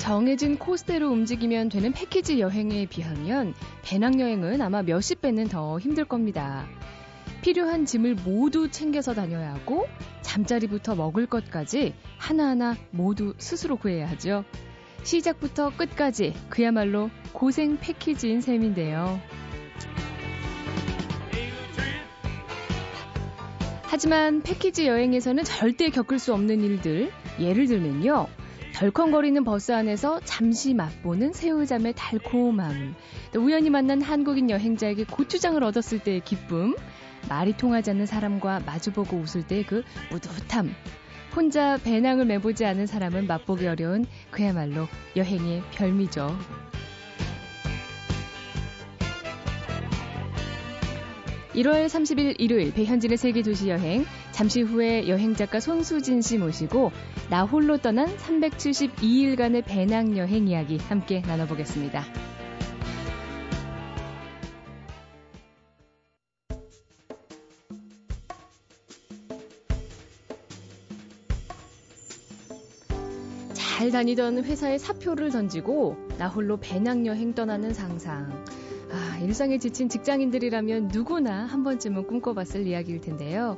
정해진 코스대로 움직이면 되는 패키지 여행에 비하면 배낭여행은 아마 몇십 배는 더 힘들 겁니다. 필요한 짐을 모두 챙겨서 다녀야 하고 잠자리부터 먹을 것까지 하나하나 모두 스스로 구해야 하죠. 시작부터 끝까지 그야말로 고생 패키지인 셈인데요. 하지만 패키지 여행에서는 절대 겪을 수 없는 일들, 예를 들면요. 덜컹거리는 버스 안에서 잠시 맛보는 새우잠의 달콤함, 또 우연히 만난 한국인 여행자에게 고추장을 얻었을 때의 기쁨, 말이 통하지 않는 사람과 마주보고 웃을 때그 뿌듯함, 혼자 배낭을 메보지 않은 사람은 맛보기 어려운 그야말로 여행의 별미죠. 1월 30일 일요일 배현진의 세계 도시 여행. 잠시 후에 여행 작가 손수진 씨 모시고 나 홀로 떠난 372일간의 배낭 여행 이야기 함께 나눠보겠습니다. 잘 다니던 회사에 사표를 던지고 나 홀로 배낭여행 떠나는 상상. 아, 일상에 지친 직장인들이라면 누구나 한 번쯤은 꿈꿔봤을 이야기일 텐데요.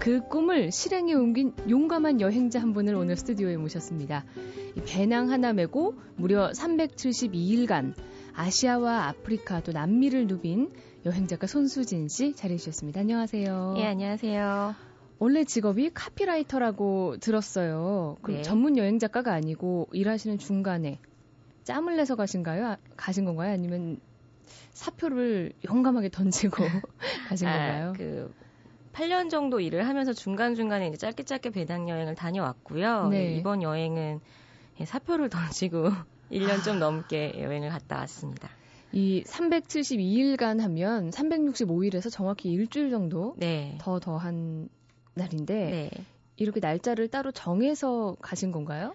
그 꿈을 실행에 옮긴 용감한 여행자 한 분을 오늘 스튜디오에 모셨습니다. 배낭 하나 메고 무려 372일간 아시아와 아프리카 또 남미를 누빈 여행작가 손수진 씨 자리해 주셨습니다. 안녕하세요. 예, 안녕하세요. 원래 직업이 카피라이터라고 들었어요. 그 네. 전문 여행 작가가 아니고 일하시는 중간에 짬을 내서 가신가요? 아, 가신 건가요? 아니면 사표를 용감하게 던지고 가신 아, 건가요? 그 8년 정도 일을 하면서 중간중간에 이제 짧게 짧게 배낭 여행을 다녀왔고요. 네. 이번 여행은 예, 사표를 던지고 1년 좀 넘게 여행을 갔다 왔습니다. 이 372일간 하면 365일에서 정확히 일주일 정도 네. 더 더한 날인데 네. 이렇게 날짜를 따로 정해서 가신 건가요?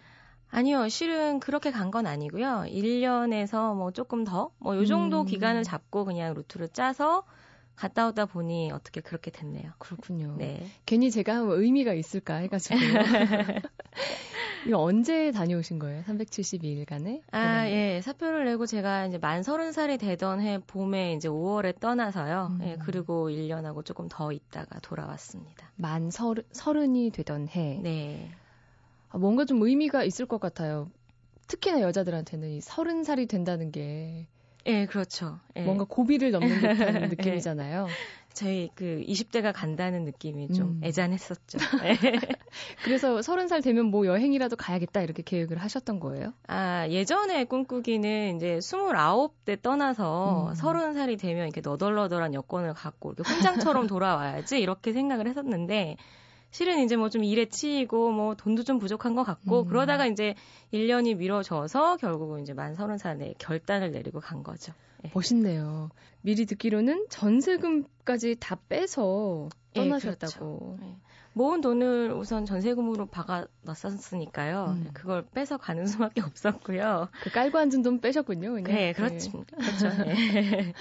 아니요, 실은 그렇게 간 건 아니고요. 1년에서 뭐 조금 더, 뭐 요 정도 음. 기간을 잡고 그냥 루트를 짜서 갔다 오다 보니 어떻게 그렇게 됐네요. 그렇군요. 네. 괜히 제가 의미가 있을까 해가지고. 이거 언제 다녀오신 거예요? 372일간에? 아, 예. 사표를 내고 제가 이제 만 서른 살이 되던 해 봄에 이제 5월에 떠나서요. 음. 예, 그리고 1년하고 조금 더 있다가 돌아왔습니다. 만 서른, 서른이 되던 해? 네. 아, 뭔가 좀 의미가 있을 것 같아요. 특히나 여자들한테는 이 서른 살이 된다는 게. 예, 그렇죠. 예. 뭔가 고비를 넘는 듯한 예. 느낌이잖아요. 저희 그 20대가 간다는 느낌이 좀 음. 애잔했었죠. 네. 그래서 30살 되면 뭐 여행이라도 가야겠다 이렇게 계획을 하셨던 거예요? 아, 예전에 꿈꾸기는 이제 29대 떠나서 음. 30살이 되면 이렇게 너덜너덜한 여권을 갖고 이렇게 훈장처럼 돌아와야지 이렇게 생각을 했었는데 실은 이제 뭐 좀 일에 치이고 뭐 돈도 좀 부족한 것 같고 음. 그러다가 이제 1년이 미뤄져서 결국은 이제 만 30살에 결단을 내리고 간 거죠. 네. 멋있네요. 미리 듣기로는 전세금까지 다 빼서 떠나셨다고. 예, 그렇죠. 네. 모은 돈을 우선 전세금으로 박아놨었으니까요. 음. 그걸 빼서 가는 수밖에 없었고요. 그 깔고 앉은 돈 빼셨군요. 그냥. 네, 그렇죠. 네. 그렇죠. 네.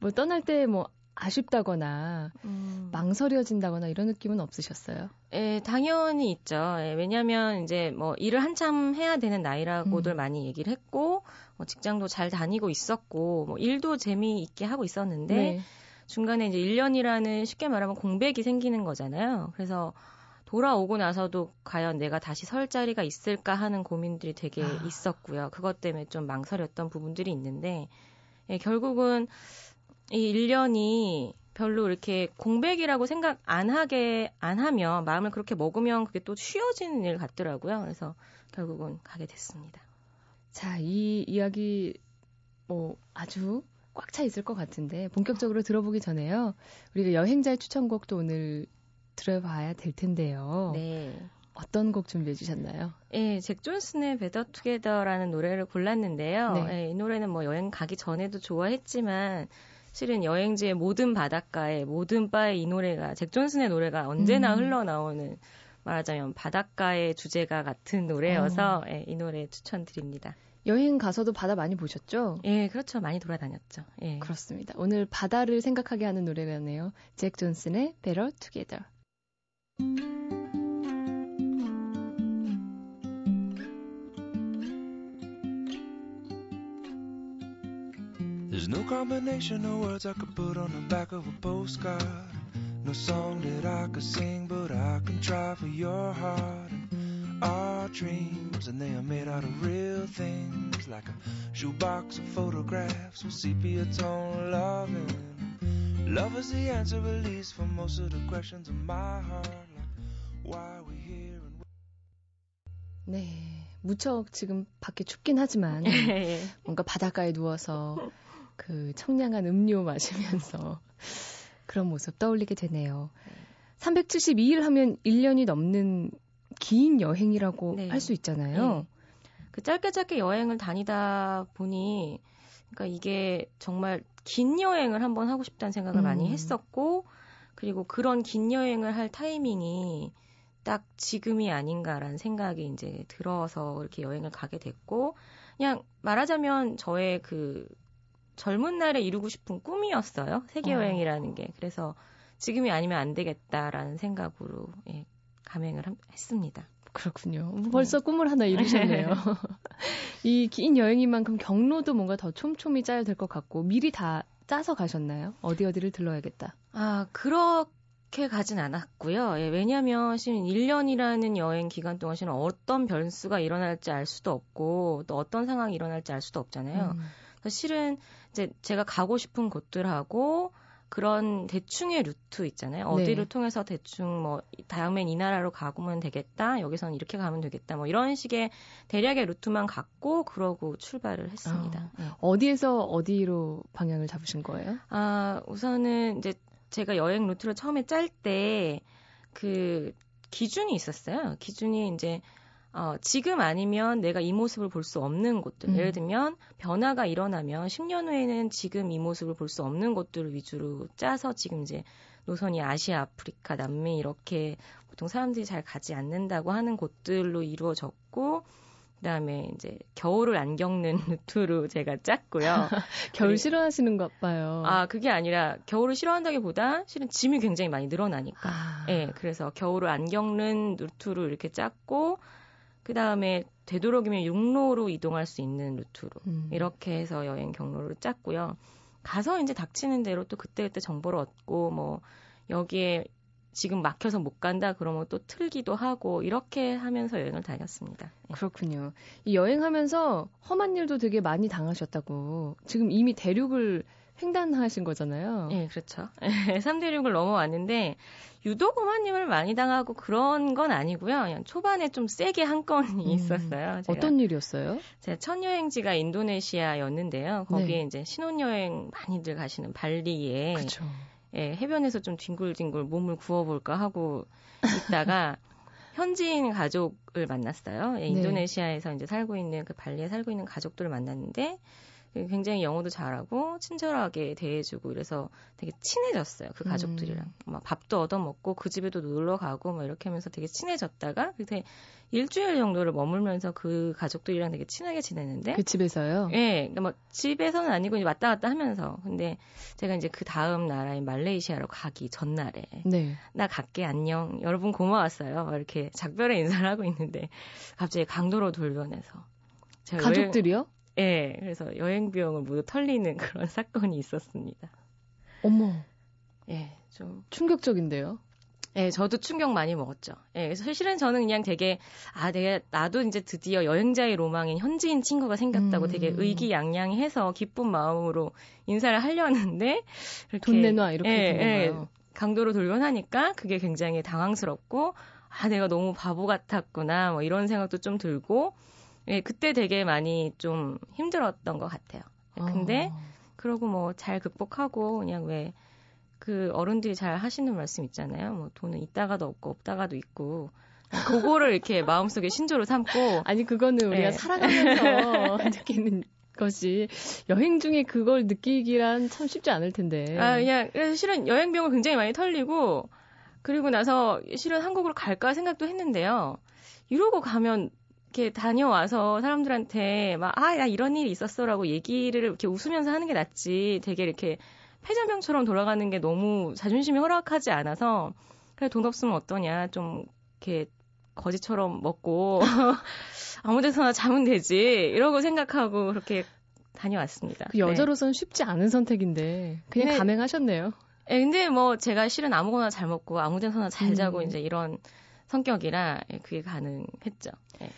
뭐 떠날 때 뭐 아쉽다거나 음. 망설여진다거나 이런 느낌은 없으셨어요? 예, 당연히 있죠. 예, 왜냐하면 이제 뭐 일을 한참 해야 되는 나이라고들 음. 많이 얘기를 했고 뭐 직장도 잘 다니고 있었고 뭐 일도 재미있게 하고 있었는데 네. 중간에 이제 1년이라는 쉽게 말하면 공백이 생기는 거잖아요. 그래서 돌아오고 나서도 과연 내가 다시 설 자리가 있을까 하는 고민들이 되게 아. 있었고요. 그것 때문에 좀 망설였던 부분들이 있는데 예, 결국은 이 1년이 별로 이렇게 공백이라고 생각 안 하게 안 하면 마음을 그렇게 먹으면 그게 또 쉬워지는 일 같더라고요. 그래서 결국은 가게 됐습니다. 자, 이 이야기 뭐 아주 꽉 차 있을 것 같은데 본격적으로 들어보기 전에요. 우리가 여행자의 추천곡도 오늘 들어봐야 될 텐데요. 네. 어떤 곡 준비해 주셨나요? 예, 잭 존슨의 베더 투게더라는 노래를 골랐는데요. 네. 예, 이 노래는 뭐 여행 가기 전에도 좋아했지만 실은 여행지의 모든 바닷가에 모든 바에 이 노래가 잭 존슨의 노래가 언제나 음. 흘러나오는 말하자면 바닷가의 주제가 같은 노래여서 어. 예, 이 노래 추천드립니다. 여행 가서도 바다 많이 보셨죠? 예, 그렇죠. 많이 돌아다녔죠. 예. 그렇습니다. 오늘 바다를 생각하게 하는 노래라네요. 잭 존슨의 Better Together. No combination of words I could put on the back of a postcard. No song that I could sing, but I can try for your heart. And our dreams, and they are made out of real things, like a shoebox of photographs with sepia tone loving. Love is the answer, at least, for most of the questions in my heart. Like why we here and 네. 무척 지금 밖에 춥긴 하지만 예. 뭔가 바닷가에 누워서 그 청량한 음료 마시면서 그런 모습 떠올리게 되네요. 372일 하면 1년이 넘는 긴 여행이라고 네. 할수 있잖아요. 네. 그 짧게 짧게 여행을 다니다 보니 그러니까 이게 정말 긴 여행을 한번 하고 싶다는 생각을 음. 많이 했었고 그리고 그런 긴 여행을 할 타이밍이 딱 지금이 아닌가라는 생각이 이제 들어서 이렇게 여행을 가게 됐고 그냥 말하자면 저의 그 젊은 날에 이루고 싶은 꿈이었어요. 세계 어. 여행이라는 게. 그래서 지금이 아니면 안 되겠다라는 생각으로 예, 감행을 함- 했습니다. 그렇군요. 벌써 꿈을 하나 이루셨네요. 이 긴 여행인 만큼 경로도 뭔가 더 촘촘히 짜야 될 것 같고 미리 다 짜서 가셨나요? 어디 어디를 들러야겠다. 아, 그렇게 가진 않았고요. 예, 왜냐면 실은 1년이라는 여행 기간 동안 어떤 변수가 일어날지 알 수도 없고 또 어떤 상황이 일어날지 알 수도 없잖아요. 음. 실은 이제 제가 가고 싶은 곳들하고 그런 대충의 루트 있잖아요. 네. 어디를 통해서 대충 뭐 다음엔 이 나라로 가면 되겠다. 여기서는 이렇게 가면 되겠다. 뭐 이런 식의 대략의 루트만 갖고 그러고 출발을 했습니다. 예. 어디에서 어디로 방향을 잡으신 거예요? 아, 우선은 이제 제가 여행 루트를 처음에 짤 때 그 기준이 있었어요. 기준이 이제 어, 지금 아니면 내가 이 모습을 볼 수 없는 곳들. 음. 예를 들면 변화가 일어나면 10년 후에는 지금 이 모습을 볼 수 없는 곳들을 위주로 짜서 지금 이제 노선이 아시아, 아프리카, 남미 이렇게 보통 사람들이 잘 가지 않는다고 하는 곳들로 이루어졌고 그다음에 이제 겨울을 안 겪는 루트로 제가 짰고요. 겨울. 싫어하시는 것 봐요. 아, 그게 아니라 겨울을 싫어한다기보다 실은 짐이 굉장히 많이 늘어나니까. 아. 예, 그래서 겨울을 안 겪는 루트로 이렇게 짰고, 그 다음에 되도록이면 육로로 이동할 수 있는 루트로 음. 이렇게 해서 여행 경로를 짰고요. 가서 이제 닥치는 대로 또 그때그때 정보를 얻고, 뭐, 여기에 지금 막혀서 못 간다 그러면 또 틀기도 하고, 이렇게 하면서 여행을 다녔습니다. 예. 그렇군요. 이 여행하면서 험한 일도 되게 많이 당하셨다고. 지금 이미 대륙을 횡단하신 거잖아요. 예, 그렇죠. 3대륙을 넘어왔는데, 유독 험한님을 많이 당하고 그런 건 아니고요. 그냥 초반에 좀 세게 한 건이 음, 있었어요. 제가, 어떤 일이었어요? 제가 첫 여행지가 인도네시아였는데요. 거기에 네. 이제 신혼여행 많이들 가시는 발리에 그렇죠. 예, 해변에서 좀 뒹굴뒹굴 몸을 구워볼까 하고 있다가 현지인 가족을 만났어요. 예, 네. 인도네시아에서 이제 살고 있는 그 발리에 살고 있는 가족들을 만났는데 그 굉장히 영어도 잘하고 친절하게 대해주고 이래서 되게 친해졌어요. 그 가족들이랑 음. 막 밥도 얻어 먹고 그 집에도 놀러 가고 막 이렇게 하면서 되게 친해졌다가 그때 일주일 정도를 머물면서 그 가족들이랑 되게 친하게 지냈는데 그 집에서요? 예, 그러니까 뭐 집에서는 아니고 이제 왔다 갔다 하면서 근데 제가 이제 그 다음 나라인 말레이시아로 가기 전날에 네. 나 갈게 안녕 여러분 고마웠어요 막 이렇게 작별의 인사를 하고 있는데 갑자기 강도로 돌변해서 가족들이요? 예, 그래서 여행 비용을 모두 털리는 그런 사건이 있었습니다. 어머, 예, 좀 충격적인데요. 예, 저도 충격 많이 먹었죠. 예, 그래서 사실은 저는 그냥 되게, 아, 내가, 나도 이제 드디어 여행자의 로망인 현지인 친구가 생겼다고 음. 되게 의기양양해서 기쁜 마음으로 인사를 하려는데, 이렇게. 돈 내놔 이렇게 예, 된 예, 건가요? 강도로 돌변하니까 그게 굉장히 당황스럽고, 아, 내가 너무 바보 같았구나, 뭐 이런 생각도 좀 들고, 예, 그때 되게 많이 좀 힘들었던 것 같아요. 근데, 어. 그러고 뭐 잘 극복하고 그냥 왜 그 어른들이 잘 하시는 말씀 있잖아요. 뭐 돈은 있다가도 없고 없다가도 있고 그거를 이렇게 마음속에 신조로 삼고 아니 그거는 우리가 예. 살아가면서 느끼는 것이 여행 중에 그걸 느끼기란 참 쉽지 않을 텐데. 아 그냥 그래서 실은 여행 비용을 굉장히 많이 털리고 그리고 나서 실은 한국으로 갈까 생각도 했는데요. 이러고 가면 이렇게 다녀와서 사람들한테 막아나 이런 일이 있었어라고 얘기를 이렇게 웃으면서 하는 게 낫지 되게 이렇게 패전병처럼 돌아가는 게 너무 자존심이 허락하지 않아서 그래 돈 없으면 어떠냐 좀 이렇게 거지처럼 먹고 아무 데서나 자면 되지 이러고 생각하고 그렇게 다녀왔습니다. 그 여자로서는 네. 쉽지 않은 선택인데 그냥 네. 감행하셨네요. 예, 근데 뭐 제가 실은 아무거나 잘 먹고 아무 데서나 잘 음. 자고 이제 이런 성격이라 예, 그게 가능했죠. 예.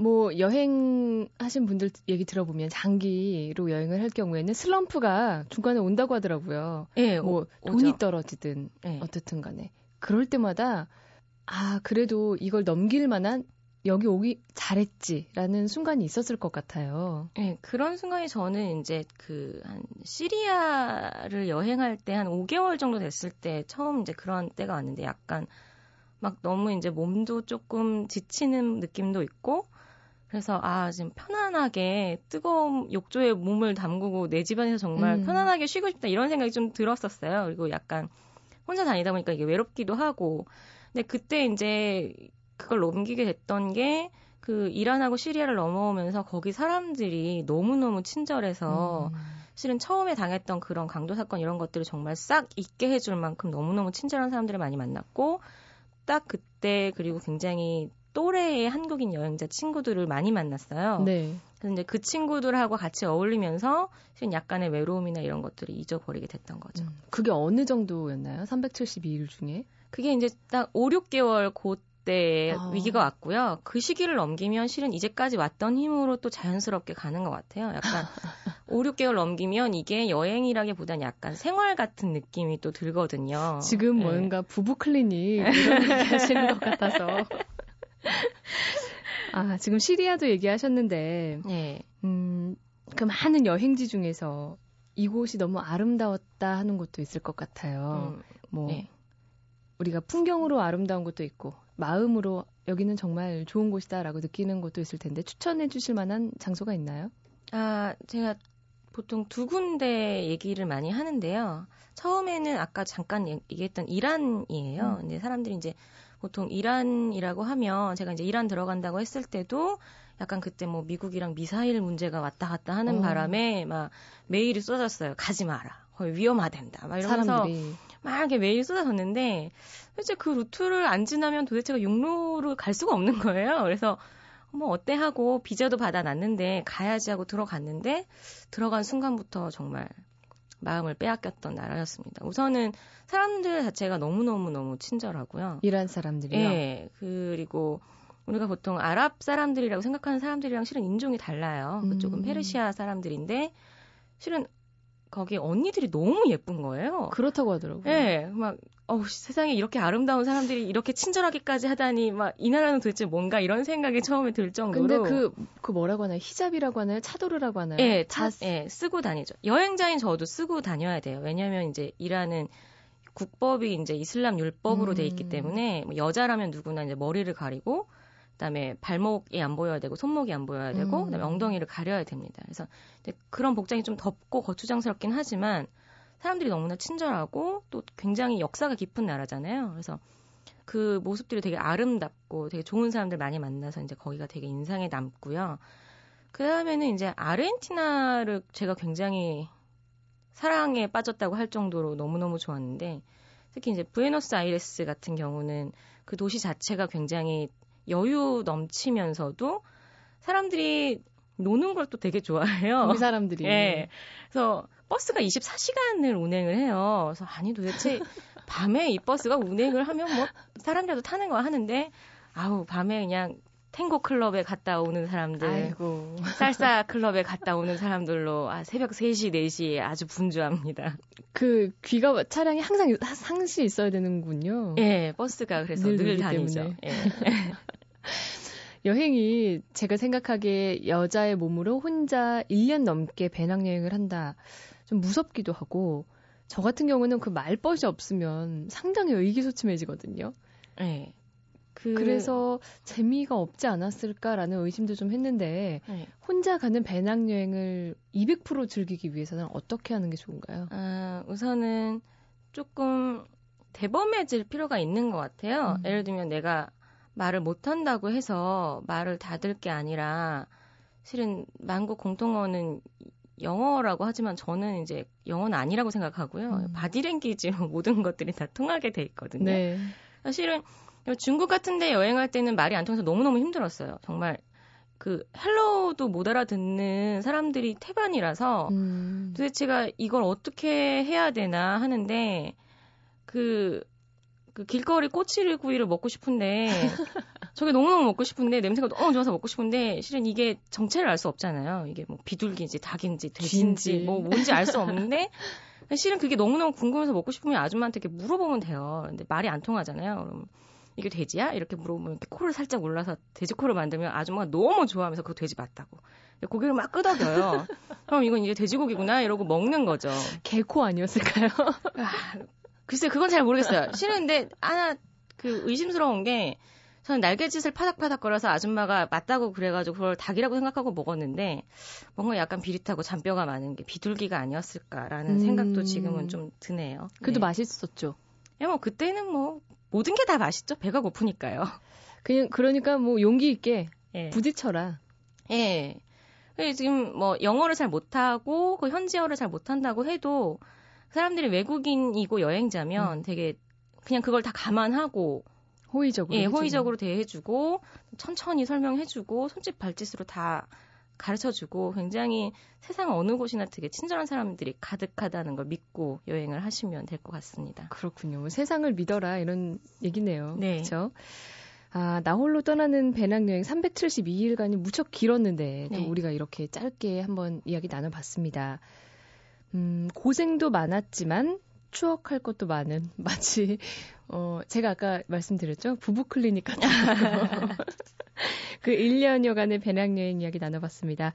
뭐 여행하신 분들 얘기 들어보면 장기로 여행을 할 경우에는 슬럼프가 중간에 온다고 하더라고요. 예, 뭐 오, 돈이 떨어지든 예. 어떻든 간에 그럴 때마다 아 그래도 이걸 넘길 만한 여기 오기 잘했지라는 순간이 있었을 것 같아요. 네, 그런 순간이 저는 이제 그 한 시리아를 여행할 때 한 5개월 정도 됐을 때 처음 이제 그런 때가 왔는데 약간 막 너무 이제 몸도 조금 지치는 느낌도 있고 그래서 아 지금 편안하게 뜨거운 욕조에 몸을 담그고 내 집안에서 정말 음. 편안하게 쉬고 싶다 이런 생각이 좀 들었었어요. 그리고 약간 혼자 다니다 보니까 이게 외롭기도 하고 근데 그때 이제 그걸 넘기게 됐던 게 그 이란하고 시리아를 넘어오면서 거기 사람들이 너무너무 친절해서 음. 실은 처음에 당했던 그런 강도 사건 이런 것들을 정말 싹 잊게 해줄 만큼 너무너무 친절한 사람들을 많이 만났고 딱 그때 그리고 굉장히 또래의 한국인 여행자 친구들을 많이 만났어요. 네. 그래서 이제 그 친구들하고 같이 어울리면서 약간의 외로움이나 이런 것들을 잊어버리게 됐던 거죠. 음, 그게 어느 정도였나요? 372일 중에? 그게 이제 딱 5, 6개월 그때 아. 위기가 왔고요. 그 시기를 넘기면 실은 이제까지 왔던 힘으로 또 자연스럽게 가는 것 같아요. 약간 5, 6개월 넘기면 이게 여행이라기보다는 약간 생활 같은 느낌이 또 들거든요. 지금 네. 뭔가 부부 클리닉 이런 얘기 하시는 것 같아서. 아, 지금 시리아도 얘기하셨는데, 네. 음, 그 많은 여행지 중에서 이곳이 너무 아름다웠다 하는 곳도 있을 것 같아요. 음, 뭐, 네. 우리가 풍경으로 아름다운 곳도 있고, 마음으로 여기는 정말 좋은 곳이다라고 느끼는 곳도 있을 텐데, 추천해 주실 만한 장소가 있나요? 아, 제가 보통 두 군데 얘기를 많이 하는데요. 처음에는 아까 잠깐 얘기했던 이란이에요. 음. 근데 사람들이 이제 보통 이란이라고 하면 제가 이제 이란 들어간다고 했을 때도 약간 그때 뭐 미국이랑 미사일 문제가 왔다 갔다 하는 어. 바람에 막 메일이 쏟아졌어요. 가지 마라. 거의 위험하댄다. 막 이러면서 사람들이. 막 이렇게 메일이 쏟아졌는데 도대체 그 루트를 안 지나면 도대체가 육로를 갈 수가 없는 거예요. 그래서 뭐 어때 하고 비자도 받아놨는데 가야지 하고 들어갔는데 들어간 순간부터 정말 마음을 빼앗겼던 나라였습니다. 우선은 사람들 자체가 너무너무너무 친절하고요. 이란 사람들이요? 예. 그리고 우리가 보통 아랍 사람들이라고 생각하는 사람들이랑 실은 인종이 달라요. 그쪽은 음. 페르시아 사람들인데 실은 거기 언니들이 너무 예쁜 거예요. 그렇다고 하더라고요. 네, 막 어우, 세상에 이렇게 아름다운 사람들이 이렇게 친절하기까지 하다니 막 이 나라는 도대체 뭔가 이런 생각이 처음에 들 정도로. 근데 그, 그 뭐라고 하나요? 히잡이라고 하나요? 차도르라고 하나요? 네, 다 네, 쓰고 다니죠. 여행자인 저도 쓰고 다녀야 돼요. 왜냐하면 이제 일하는 국법이 이제 이슬람 율법으로 음. 돼 있기 음. 때문에 뭐 여자라면 누구나 이제 머리를 가리고 그다음에 발목이 안 보여야 되고 손목이 안 보여야 되고 음. 그다음에 엉덩이를 가려야 됩니다. 그래서 그런 복장이 좀 덥고 거추장스럽긴 하지만 사람들이 너무나 친절하고 또 굉장히 역사가 깊은 나라잖아요. 그래서 그 모습들이 되게 아름답고 되게 좋은 사람들 많이 만나서 이제 거기가 되게 인상에 남고요. 그 다음에는 이제 아르헨티나를 제가 굉장히 사랑에 빠졌다고 할 정도로 너무너무 좋았는데 특히 이제 부에노스 아이레스 같은 경우는 그 도시 자체가 굉장히 여유 넘치면서도 사람들이 노는 걸 또 되게 좋아해요. 우리 사람들이. 예. 그래서 버스가 24시간을 운행을 해요. 그래서 아니 도대체 밤에 이 버스가 운행을 하면 뭐 사람이라도 타는 거 하는데 아우 밤에 그냥 탱고 클럽에 갔다 오는 사람들, 아이고. 살사 클럽에 갔다 오는 사람들로 아, 새벽 3시, 4시에 아주 분주합니다. 그 귀가 차량이 항상 상시 있어야 되는군요. 예, 버스가 그래서 늘, 늘 다니죠. 예. 여행이 제가 생각하기에 여자의 몸으로 혼자 1년 넘게 배낭여행을 한다. 좀 무섭기도 하고, 저 같은 경우는 그 말벗이 없으면 상당히 의기소침해지거든요. 네. 그... 래서 재미가 없지 않았을까라는 의심도 좀 했는데 네. 혼자 가는 배낭 여행을 200% 즐기기 위해서는 어떻게 하는 게 좋은가요? 아, 우선은 조금 대범해질 필요가 있는 것 같아요. 음. 예를 들면 내가 말을 못한다고 해서 말을 닫을 게 아니라 실은 만국 공통어는 영어라고 하지만 저는 이제 영어는 아니라고 생각하고요. 음. 바디랭귀지로 모든 것들이 다 통하게 돼 있거든요. 네. 사실은 중국 같은데 여행할 때는 말이 안 통해서 너무너무 힘들었어요. 정말 그 hello도 못 알아듣는 사람들이 태반이라서 음. 도대체가 이걸 어떻게 해야 되나 하는데 그, 그 길거리 꼬치구이를 먹고 싶은데 저게 너무너무 먹고 싶은데 냄새가 너무 좋아서 먹고 싶은데 실은 이게 정체를 알 수 없잖아요. 이게 뭐 비둘기인지 닭인지 돼지인지 쥐인지. 뭐 뭔지 알 수 없는데 실은 그게 너무너무 궁금해서 먹고 싶으면 아줌마한테 이렇게 물어보면 돼요. 근데 말이 안 통하잖아요. 그럼 이게 돼지야? 이렇게 물어보면 이렇게 코를 살짝 올라서 돼지 코를 만들면 아줌마가 너무 좋아하면서 그거 돼지 맞다고. 고기를 막 끄덕여요. 그럼 이건 이제 돼지고기구나 이러고 먹는 거죠. 개코 아니었을까요? 아, 글쎄 그건 잘 모르겠어요. 싫은데 하나 그 의심스러운 게 저는 날개짓을 파닥파닥 걸어서 아줌마가 맞다고 그래가지고 그걸 닭이라고 생각하고 먹었는데 뭔가 약간 비릿하고 잔뼈가 많은 게 비둘기가 아니었을까라는 음... 생각도 지금은 좀 드네요. 그래도 네. 맛있었죠. 예, 뭐 그때는 뭐 모든 게 다 맛있죠. 배가 고프니까요. 그냥 그러니까 뭐 용기 있게 예. 부딪혀라. 예. 지금 뭐 영어를 잘 못하고 그 현지어를 잘 못한다고 해도 사람들이 외국인이고 여행자면 음. 되게 그냥 그걸 다 감안하고 호의적으로 예, 호의적으로 대해주고 천천히 설명해주고 손짓 발짓으로 다 가르쳐주고 굉장히 세상 어느 곳이나 되게 친절한 사람들이 가득하다는 걸 믿고 여행을 하시면 될 것 같습니다. 그렇군요. 뭐 세상을 믿어라 이런 얘기네요. 네. 그렇죠. 아, 나 홀로 떠나는 배낭여행 372일간이 무척 길었는데 또 네. 우리가 이렇게 짧게 한번 이야기 나눠봤습니다. 음, 고생도 많았지만 추억할 것도 많은 마치 어 제가 아까 말씀드렸죠 부부 클리닉 같은 그 1년여간의 배낭 여행 이야기 나눠봤습니다.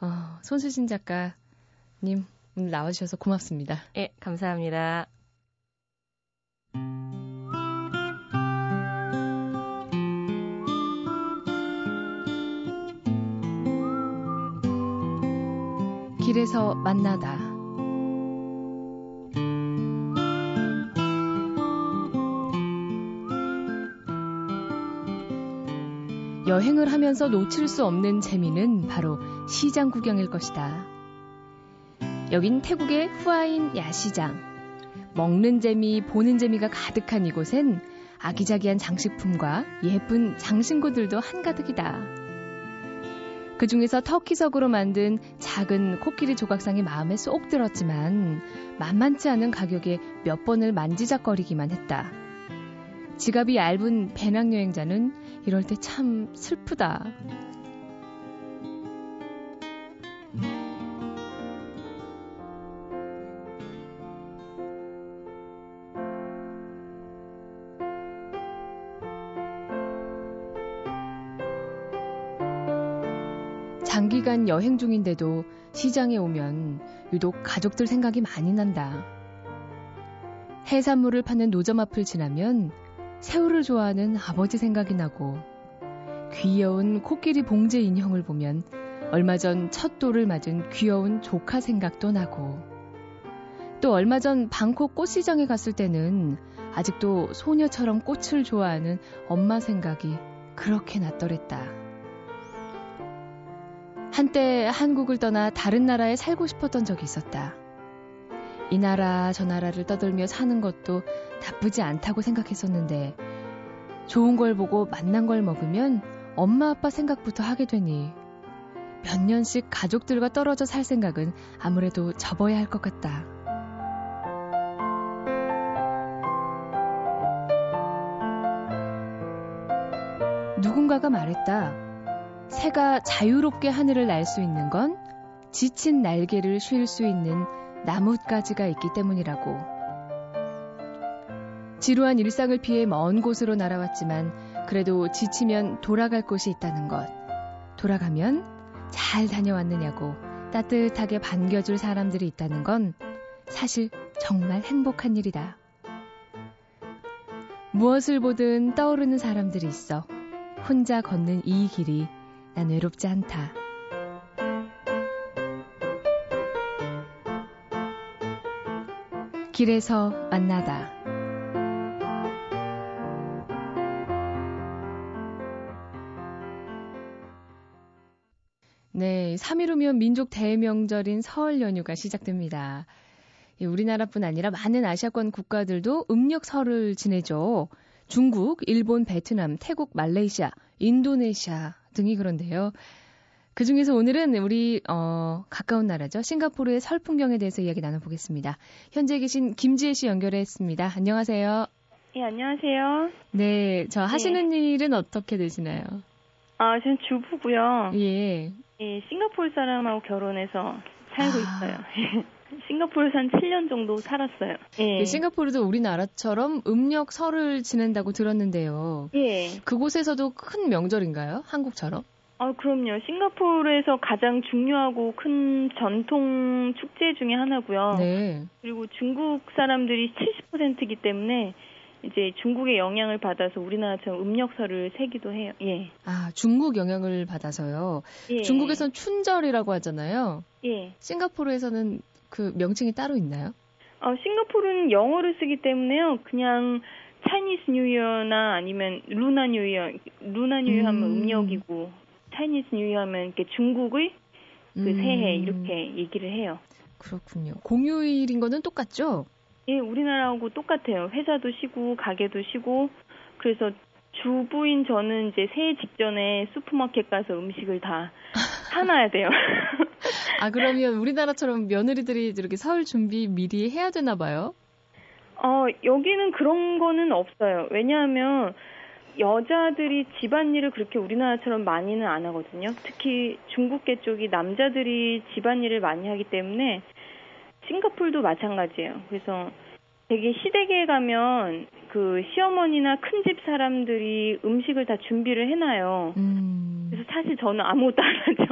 어, 손수진 작가님 오늘 나와주셔서 고맙습니다. 예, 감사합니다. 길에서 만나다. 여행을 하면서 놓칠 수 없는 재미는 바로 시장 구경일 것이다. 여긴 태국의 후아인 야시장. 먹는 재미, 보는 재미가 가득한 이곳엔 아기자기한 장식품과 예쁜 장신구들도 한가득이다. 그 중에서 터키석으로 만든 작은 코끼리 조각상이 마음에 쏙 들었지만 만만치 않은 가격에 몇 번을 만지작거리기만 했다. 지갑이 얇은 배낭여행자는 이럴 때 참 슬프다. 장기간 여행 중인데도 시장에 오면 유독 가족들 생각이 많이 난다. 해산물을 파는 노점 앞을 지나면 새우를 좋아하는 아버지 생각이 나고 귀여운 코끼리 봉제 인형을 보면 얼마 전 첫 돌을 맞은 귀여운 조카 생각도 나고 또 얼마 전 방콕 꽃시장에 갔을 때는 아직도 소녀처럼 꽃을 좋아하는 엄마 생각이 그렇게 났더랬다. 한때 한국을 떠나 다른 나라에 살고 싶었던 적이 있었다. 이 나라 저 나라를 떠돌며 사는 것도 나쁘지 않다고 생각했었는데 좋은 걸 보고 맛난 걸 먹으면 엄마 아빠 생각부터 하게 되니 몇 년씩 가족들과 떨어져 살 생각은 아무래도 접어야 할 것 같다. 누군가가 말했다. 새가 자유롭게 하늘을 날 수 있는 건 지친 날개를 쉴 수 있는 나뭇가지가 있기 때문이라고. 지루한 일상을 피해 먼 곳으로 날아왔지만 그래도 지치면 돌아갈 곳이 있다는 것. 돌아가면 잘 다녀왔느냐고 따뜻하게 반겨줄 사람들이 있다는 건 사실 정말 행복한 일이다. 무엇을 보든 떠오르는 사람들이 있어. 혼자 걷는 이 길이 난 외롭지 않다. 길에서 만나다. 네, 3일 후면 민족 대명절인 설 연휴가 시작됩니다. 우리나라뿐 아니라 많은 아시아권 국가들도 음력 설을 지내죠. 중국, 일본, 베트남, 태국, 말레이시아, 인도네시아 등이 그런데요. 그 중에서 오늘은 우리 어, 가까운 나라죠. 싱가포르의 설 풍경에 대해서 이야기 나눠보겠습니다. 현재 계신 김지혜 씨 연결했습니다. 안녕하세요. 예, 안녕하세요. 네, 저 하시는 네. 일은 어떻게 되시나요? 아, 저는 주부고요. 예. 예, 싱가포르 사람하고 결혼해서 살고 아. 있어요. 싱가포르에서 한 7년 정도 살았어요. 예. 네, 싱가포르도 우리나라처럼 음력 설을 지낸다고 들었는데요. 예. 그곳에서도 큰 명절인가요? 한국처럼? 아, 그럼요. 싱가포르에서 가장 중요하고 큰 전통 축제 중에 하나고요. 네. 그리고 중국 사람들이 70%이기 때문에 이제 중국의 영향을 받아서 우리나라처럼 음력설을 세기도 해요. 예. 아, 중국 영향을 받아서요. 예. 중국에선 춘절이라고 하잖아요. 예. 싱가포르에서는 그 명칭이 따로 있나요? 어, 싱가포르는 영어를 쓰기 때문에요. 그냥 차이니스 뉴이어나 아니면 Lunar New Year, Lunar New Year 하면 음. 음력이고 Chinese New Year 하면 이렇게 중국의 그 음. 새해 이렇게 얘기를 해요. 그렇군요. 공휴일인 거는 똑같죠? 예, 우리나라하고 똑같아요. 회사도 쉬고 가게도 쉬고 그래서 주부인 저는 이제 새해 직전에 슈퍼마켓 가서 음식을 다 사놔야 돼요. 아, 그러면 우리나라처럼 며느리들이 이렇게 설 준비 미리 해야 되나 봐요? 어, 여기는 그런 거는 없어요. 왜냐하면 여자들이 집안일을 그렇게 우리나라처럼 많이는 안 하거든요. 특히 중국계 쪽이 남자들이 집안일을 많이 하기 때문에 싱가폴도 마찬가지예요. 그래서 되게 시댁에 가면 그 시어머니나 큰 집 사람들이 음식을 다 준비를 해놔요. 음. 그래서 사실 저는 아무것도 안 하죠.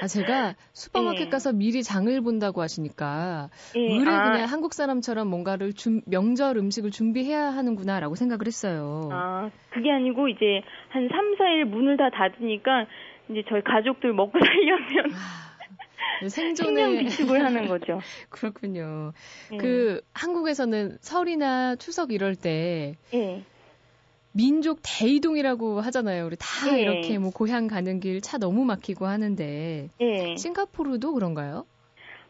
아, 제가 슈퍼마켓 예. 가서 미리 장을 본다고 하시니까 예. 의뢰 아. 그냥 한국 사람처럼 뭔가를 준, 명절 음식을 준비해야 하는구나라고 생각을 했어요. 아, 그게 아니고 이제 한 3, 4일 문을 다 닫으니까 이제 저희 가족들 먹고 살려면 아. 생존을 비축을 하는 거죠. 그렇군요. 네. 그 한국에서는 설이나 추석 이럴 때 네. 민족 대이동이라고 하잖아요. 우리 다 네. 이렇게 뭐 고향 가는 길 차 너무 막히고 하는데 네. 싱가포르도 그런가요?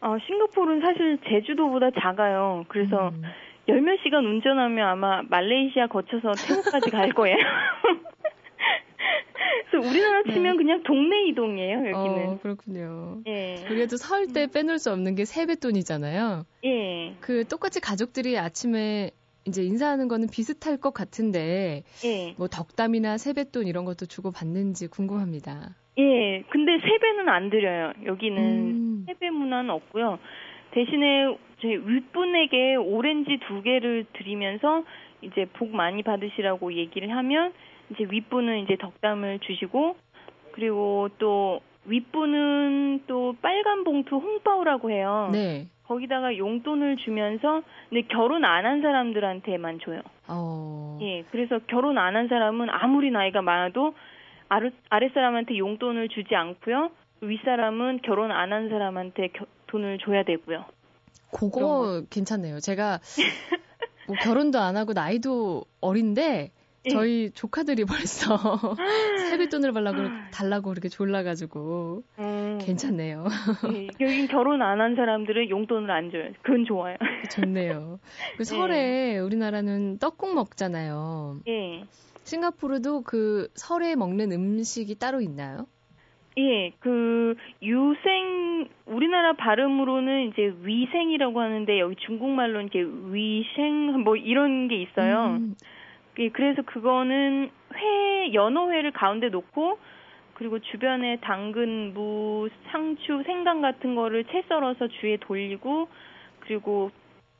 어, 싱가포르는 사실 제주도보다 작아요. 그래서 음. 열몇 시간 운전하면 아마 말레이시아 거쳐서 태국까지 갈 거예요. 그래서 우리나라 네. 치면 네. 그냥 동네 이동이에요, 여기는. 어, 그렇군요. 예. 그래도 설 때 빼놓을 수 없는 게 세뱃돈이잖아요. 예. 그 똑같이 가족들이 아침에 이제 인사하는 거는 비슷할 것 같은데 예. 뭐 덕담이나 세뱃돈 이런 것도 주고 받는지 궁금합니다. 예. 근데 세배는 안 드려요. 여기는 음. 세배 문화는 없고요. 대신에 저희 윗분에게 오렌지 두 개를 드리면서 이제 복 많이 받으시라고 얘기를 하면 이제 윗분은 이제 덕담을 주시고 그리고 또 윗분은 또 빨간 봉투 홍바오라고 해요. 네. 거기다가 용돈을 주면서 근데 결혼 안 한 사람들한테만 줘요. 어. 예, 그래서 결혼 안 한 사람은 아무리 나이가 많아도 아랫 사람한테 용돈을 주지 않고요. 윗 사람은 결혼 안 한 사람한테 겨, 돈을 줘야 되고요. 그거 괜찮네요. 제가 뭐 결혼도 안 하고 나이도 어린데 예. 저희 조카들이 벌써 세뱃돈을 달라고, 달라고 그렇게 졸라가지고 음. 괜찮네요. 예, 여긴 결혼 안 한 사람들은 용돈을 안 줘요. 그건 좋아요. 좋네요. 그 설에 예. 우리나라는 떡국 먹잖아요. 예. 싱가포르도 그 설에 먹는 음식이 따로 있나요? 예, 그 유생 우리나라 발음으로는 이제 위생이라고 하는데 여기 중국말로는 이제 위생 뭐 이런 게 있어요. 음. 예, 그래서 그거는 회, 연어회를 가운데 놓고 그리고 주변에 당근, 무, 상추, 생강 같은 거를 채 썰어서 주위에 돌리고 그리고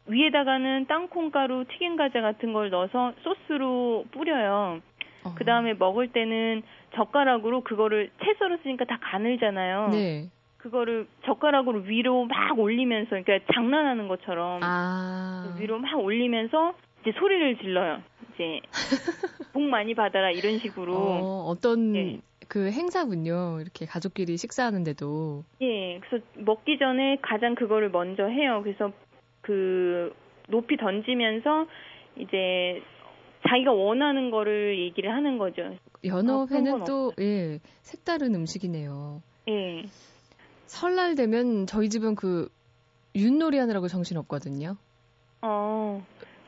위에다가는 땅콩가루, 튀김 과자 같은 걸 넣어서 소스로 뿌려요. 어. 그 다음에 먹을 때는 젓가락으로 그거를 채 썰었으니까 다 가늘잖아요. 네. 그거를 젓가락으로 위로 막 올리면서, 그러니까 장난하는 것처럼 아. 위로 막 올리면서 이제 소리를 질러요. 이제 복 많이 받아라 이런 식으로. 어, 어떤 네. 그 행사군요. 이렇게 가족끼리 식사하는데도. 예, 그래서 먹기 전에 가장 그거를 먼저 해요. 그래서 그 높이 던지면서 이제 자기가 원하는 거를 얘기를 하는 거죠. 연어회는 아, 또 예, 색다른 음식이네요. 예. 설날 되면 저희 집은 그 윷놀이 하느라고 정신 없거든요. 어,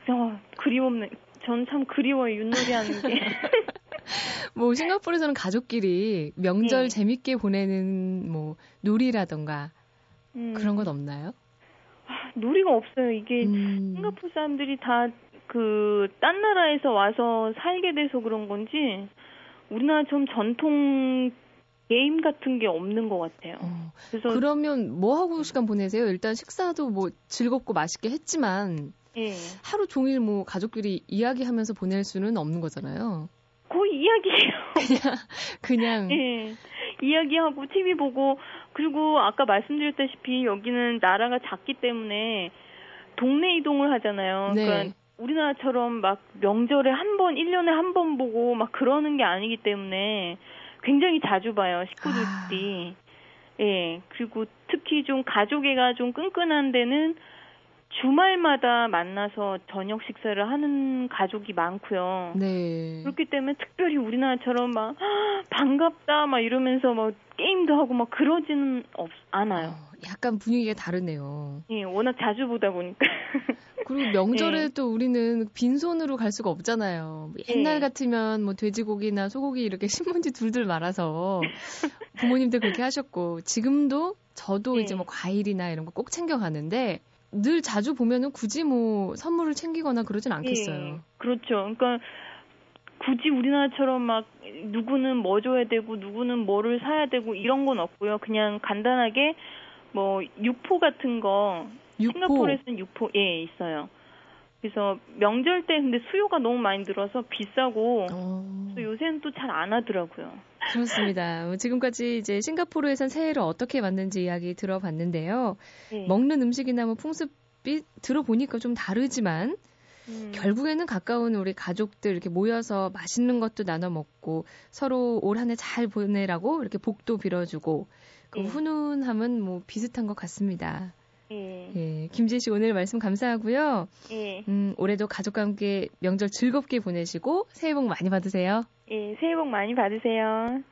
어 없는 전 참 그리워요, 윷놀이 하는 게. 뭐 싱가포르에서는 가족끼리 명절 네. 재밌게 보내는 뭐 놀이라던가 음. 그런 건 없나요? 아, 놀이가 없어요. 이게 음. 싱가포르 사람들이 다 그 딴 나라에서 와서 살게 돼서 그런 건지 우리나라 좀 전통 게임 같은 게 없는 것 같아요. 어. 그래서 그러면 뭐 하고 시간 보내세요? 일단 식사도 뭐 즐겁고 맛있게 했지만 예. 하루 종일 뭐 가족끼리 이야기하면서 보낼 수는 없는 거잖아요. 거의 이야기예요. 그냥 그냥 예. 이야기하고 TV 보고 그리고 아까 말씀드렸다시피 여기는 나라가 작기 때문에 동네 이동을 하잖아요. 네. 그러니까 우리나라처럼 막 명절에 한 번, 1년에 한 번 보고 막 그러는 게 아니기 때문에 굉장히 자주 봐요, 식구들이. 아. 예. 그리고 특히 좀 가족애가 좀 끈끈한 데는 주말마다 만나서 저녁 식사를 하는 가족이 많고요. 네. 그렇기 때문에 특별히 우리나라처럼 막 반갑다 막 이러면서 막 게임도 하고 막 그러지는 없, 않아요. 어, 약간 분위기가 다르네요. 예, 워낙 자주 보다 보니까. 그리고 명절에 네. 또 우리는 빈손으로 갈 수가 없잖아요. 뭐 옛날 네. 같으면 뭐 돼지고기나 소고기 이렇게 신문지 둘둘 말아서 부모님들 그렇게 하셨고 지금도 저도 네. 이제 뭐 과일이나 이런 거 꼭 챙겨 가는데 늘 자주 보면은 굳이 뭐 선물을 챙기거나 그러진 않겠어요. 네. 그렇죠. 그러니까 굳이 우리나라처럼 막 누구는 뭐 줘야 되고 누구는 뭐를 사야 되고 이런 건 없고요. 그냥 간단하게 뭐 육포 같은 거 육포. 싱가포르에서는 육포 예 있어요. 그래서 명절 때 근데 수요가 너무 많이 들어서 비싸고 어. 요새는 또 잘 안 하더라고요. 그렇습니다. 뭐 지금까지 이제 싱가포르에 선 새해를 어떻게 맞는지 이야기 들어봤는데요. 네. 먹는 음식이나 뭐 풍습이 들어보니까 좀 다르지만 음. 결국에는 가까운 우리 가족들 이렇게 모여서 맛있는 것도 나눠 먹고 서로 올 한 해 잘 보내라고 이렇게 복도 빌어주고 그 네. 훈훈함은 뭐 비슷한 것 같습니다. 예. 예. 김재 씨 오늘 말씀 감사하고요. 예. 음, 올해도 가족과 함께 명절 즐겁게 보내시고 새해 복 많이 받으세요. 예, 새해 복 많이 받으세요.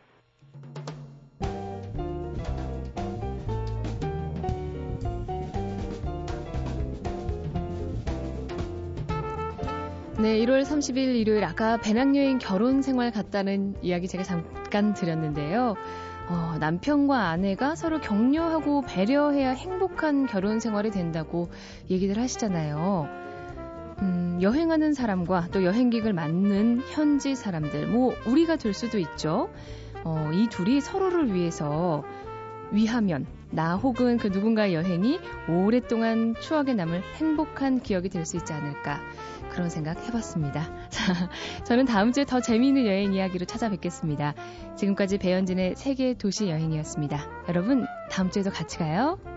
네, 1월 30일 일요일 아까 배낭여행 결혼 생활 같다는 이야기 제가 잠깐 드렸는데요. 어, 남편과 아내가 서로 격려하고 배려해야 행복한 결혼 생활이 된다고 얘기들 하시잖아요. 음, 여행하는 사람과 또 여행객을 맞는 현지 사람들, 뭐, 우리가 될 수도 있죠. 어, 이 둘이 서로를 위해서 위하면 나 혹은 그 누군가의 여행이 오랫동안 추억에 남을 행복한 기억이 될 수 있지 않을까 그런 생각 해봤습니다. 저는 다음 주에 더 재미있는 여행 이야기로 찾아뵙겠습니다. 지금까지 배현진의 세계 도시 여행이었습니다. 여러분 다음 주에도 같이 가요.